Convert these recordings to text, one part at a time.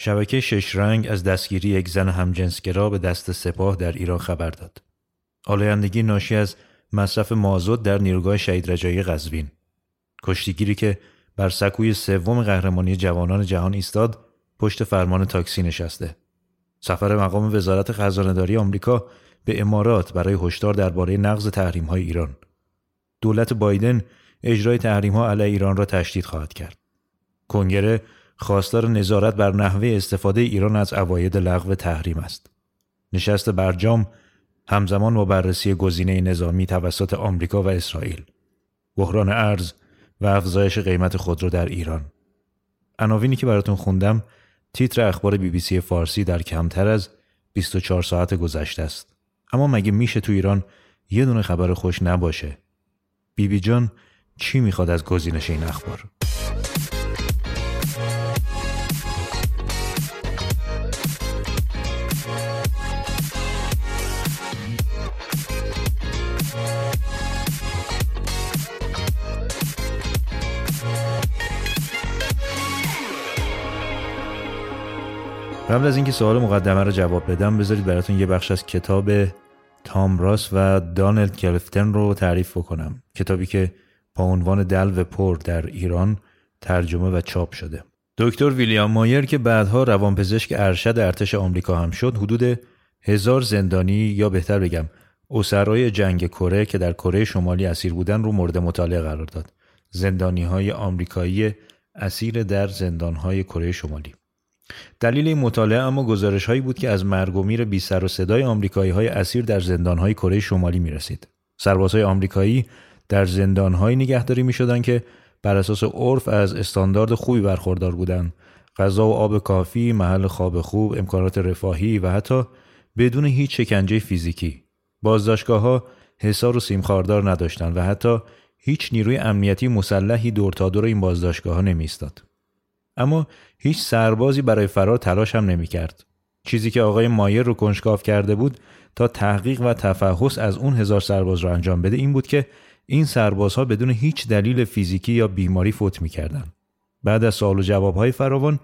شبکه شش رنگ از دستگیری یک زن همجنسگرا به دست سپاه در ایران خبر داد. آلایندگی ناشی از مصرف مازوت در نیروگاه شهید رجایی قزوین. کشتیگیری که بر سکوی سوم قهرمانی جوانان جهان ایستاد پشت فرمان تاکسی نشسته. سفر مقام وزارت خزانهداری آمریکا به امارات برای هشدار درباره نقض تحریم های ایران. دولت بایدن اجرای تحریم ها علیه ایران را تشدید خواهد کرد. کنگره خواستار نظارت بر نحوه استفاده ایران از اواید لغو تحریم است. نشست برجام همزمان با بررسی گزینه نظامی توسط آمریکا و اسرائیل. بحران ارز و افزایش قیمت خودرو در ایران. عناوینی که براتون خوندم تیتر اخبار بی بی سی فارسی در کمتر از 24 ساعت گذشته است. اما مگه میشه تو ایران یه دونه خبر خوش نباشه؟ بیبی بی جان چی می‌خواد از گزینش این اخبار؟ قبل از اینکه سوال مقدمه رو جواب بدم بذارید براتون یه بخش از کتاب تام راس و دانلد کلفتن رو تعریف بکنم. کتابی که با عنوان دل و پر در ایران ترجمه و چاپ شده. دکتر ویلیام مایر که بعدها روانپزشک ارشد ارتش آمریکا هم شد حدود هزار زندانی یا بهتر بگم اسرای جنگ کره که در کره شمالی اسیر بودن رو مورد مطالعه قرار داد. زندانی های آمریکایی اسیر در زندان های کره شمالی. دلیل این مطالعه اما گزارش هایی بود که از مرگ و میر بی سر و صدای آمریکایی های اسیر در زندان های کره شمالی می رسید. سربازهای آمریکایی در زندان های نگهداری می شدن که بر اساس عرف از استاندارد خوبی برخوردار بودند. غذا و آب کافی، محل خواب خوب، امکانات رفاهی و حتی بدون هیچ شکنجه فیزیکی. بازداشتگاه ها حسار و سیمخاردار نداشتند و حتی هیچ نیروی امنیتی مسلحی دور تا دور این بازداشتگاه ها نمیستاد. اما هیچ سربازی برای فرار تلاش هم نمی کرد. چیزی که آقای مایر رو کنجکاو کرده بود تا تحقیق و تفحص از اون هزار سرباز را انجام بده این بود که این سربازها بدون هیچ دلیل فیزیکی یا بیماری فوت می‌کردن. بعد از سوال و جوابهای فراوان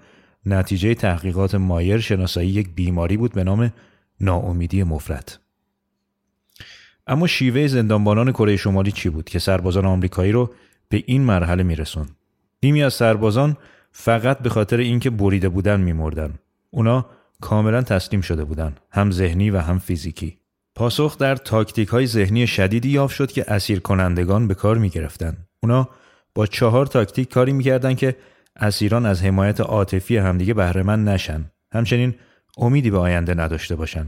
نتیجه تحقیقات مایر شناسایی یک بیماری بود به نام ناامیدی مفرد. اما شیوه زندانبانان کره شمالی چی بود که سربازان آمریکایی رو به این مرحله میرسون؟ نیمی از سربازان فقط به خاطر اینکه بریده بودن میمردن. اونا کاملا تسلیم شده بودن هم ذهنی و هم فیزیکی. پاسخ در تاکتیک های ذهنی شدیدی یافت شد که اسیر کنندگان به کار می گرفتن. اونا با چهار تاکتیک کاری می‌کردن که اسیران از حمایت عاطفی همدیگه بهرهمند نشن. همچنین امیدی به آینده نداشته باشن.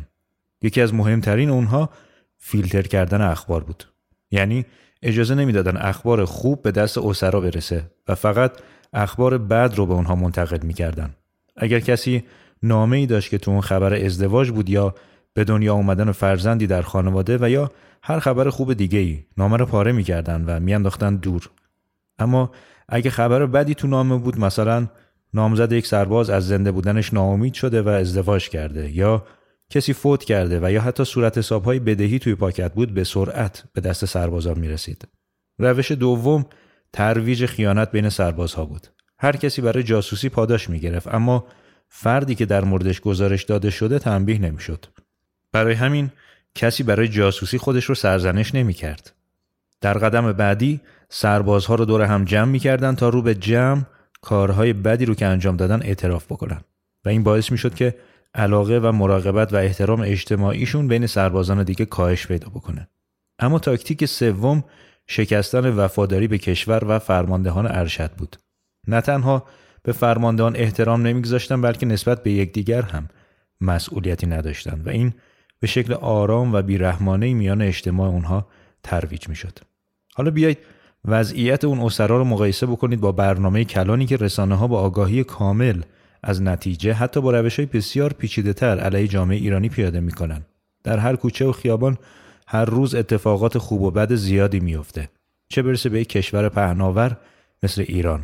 یکی از مهمترین اونها فیلتر کردن اخبار بود. یعنی اجازه نمی‌دادن اخبار خوب به دست اسرا برسه و فقط اخبار بد رو به اونها منتقل می‌کردن. اگر کسی نامه ای داشت که تو اون خبر ازدواج بود یا به دنیا اومدن فرزندی در خانواده و یا هر خبر خوب دیگه ای نامه رو پاره می‌کردن و میانداختن دور. اما اگه خبر بدی تو نامه بود مثلا نامزد یک سرباز از زنده بودنش ناامید شده و ازدواج کرده یا کسی فوت کرده و یا حتی صورت حسابهای بدهی توی پاکت بود به سرعت به دست سربازان می رسید. روش دوم ترویج خیانت بین سربازها بود. هر کسی برای جاسوسی پاداش می گرفت اما فردی که در موردش گزارش داده شده تنبیه نمی‌شد. برای همین کسی برای جاسوسی خودش رو سرزنش نمی کرد. در قدم بعدی سربازها رو دور هم جمع می کردن تا رو به جمع کارهای بدی رو که انجام دادن اعتراف بکنن و این باعث می شد که علاقه و مراقبت و احترام اجتماعیشون بین سربازان دیگه کاهش پیدا بکنه. اما تاکتیک سوم شکستن وفاداری به کشور و فرماندهان ارشد بود. نه تنها به فرماندهان احترام نمیگذاشتن بلکه نسبت به یکدیگر هم مسئولیتی نداشتند و این به شکل آرام و بیرحمانه میان اجتماع اونها ترویج می‌شد. حالا بیایید وضعیت اون اسرا رو مقایسه بکنید با برنامه کلانی که رسانه ها با آگاهی کامل از نتیجه حتی با روش های بسیار پیچیده تر علیه جامعه ایرانی پیاده می‌کنن. در هر کوچه و خیابان هر روز اتفاقات خوب و بد زیادی میافته. چه برسه به یک کشور پهناور مثل ایران.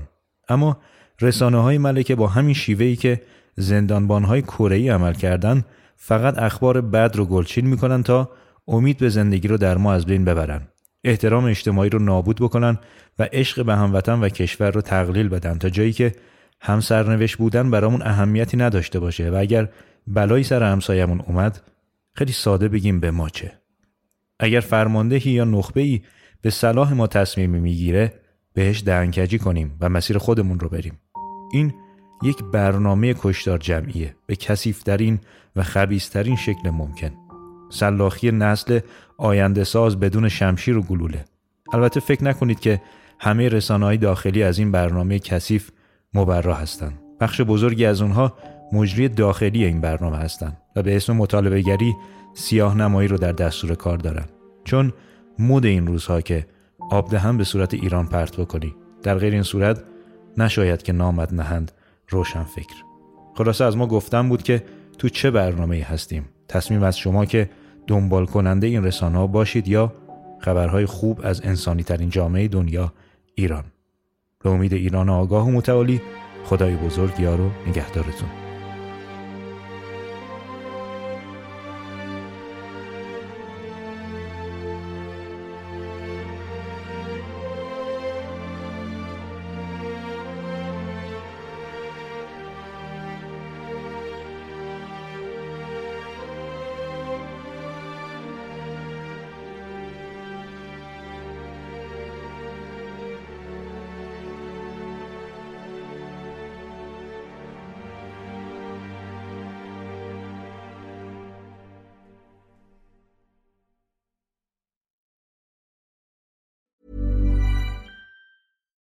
اما رسانه های ملکه با همین شیوهی که زندانبان های کره عمل کردن فقط اخبار بد رو گلچین می‌کنن تا امید به زندگی رو در ما از بین ببرن. احترام اجتماعی رو نابود بکنن و عشق به هموطن و کشور رو تقلیل بدن تا جایی که هم سرنوشت بودن برامون اهمیتی نداشته باشه و اگر بلایی سر همسایمون اومد خیلی ساده بگیم به ما چه اگر فرماندهی یا نخبه ای به صلاح ما تصمیمی می‌گیره بهش دهنکجی کنیم و مسیر خودمون رو بریم. این یک برنامه کشتار جمعیه. به کسیفترین و خبیسترین شکل ممکن. سلاخی نسل آینده ساز بدون شمشیر و گلوله. البته فکر نکنید که همه رسانه داخلی از این برنامه کثیف مبرا هستند. بخش بزرگی از اونها مجری داخلی این برنامه هستند و به اسم مطالبه گری سیاه نمایی رو در دستور کار دارن. چون مود این روزها که آب هم به صورت ایران پرت بکنی. در غیر این صورت نشاید که نامد نهند روشن فکر. خلاصه از ما گفتن بود که تو چه برنامه هستیم. تصمیم از شما که دنبال کننده این رسانه ها باشید یا خبرهای خوب از انسانی ترین جامعه دنیا ایران. به امید ایران آگاه و متعالی خدای بزرگ یارو نگهدارتون.